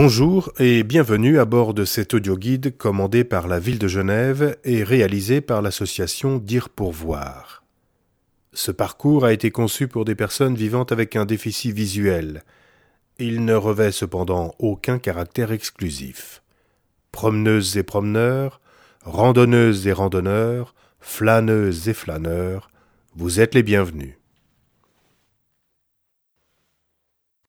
Bonjour et bienvenue à bord de cet audioguide commandé par la ville de Genève et réalisé par l'association Dire pour voir. Ce parcours a été conçu pour des personnes vivant avec un déficit visuel. Il ne revêt cependant aucun caractère exclusif. Promeneuses et promeneurs, randonneuses et randonneurs, flâneuses et flâneurs, vous êtes les bienvenus.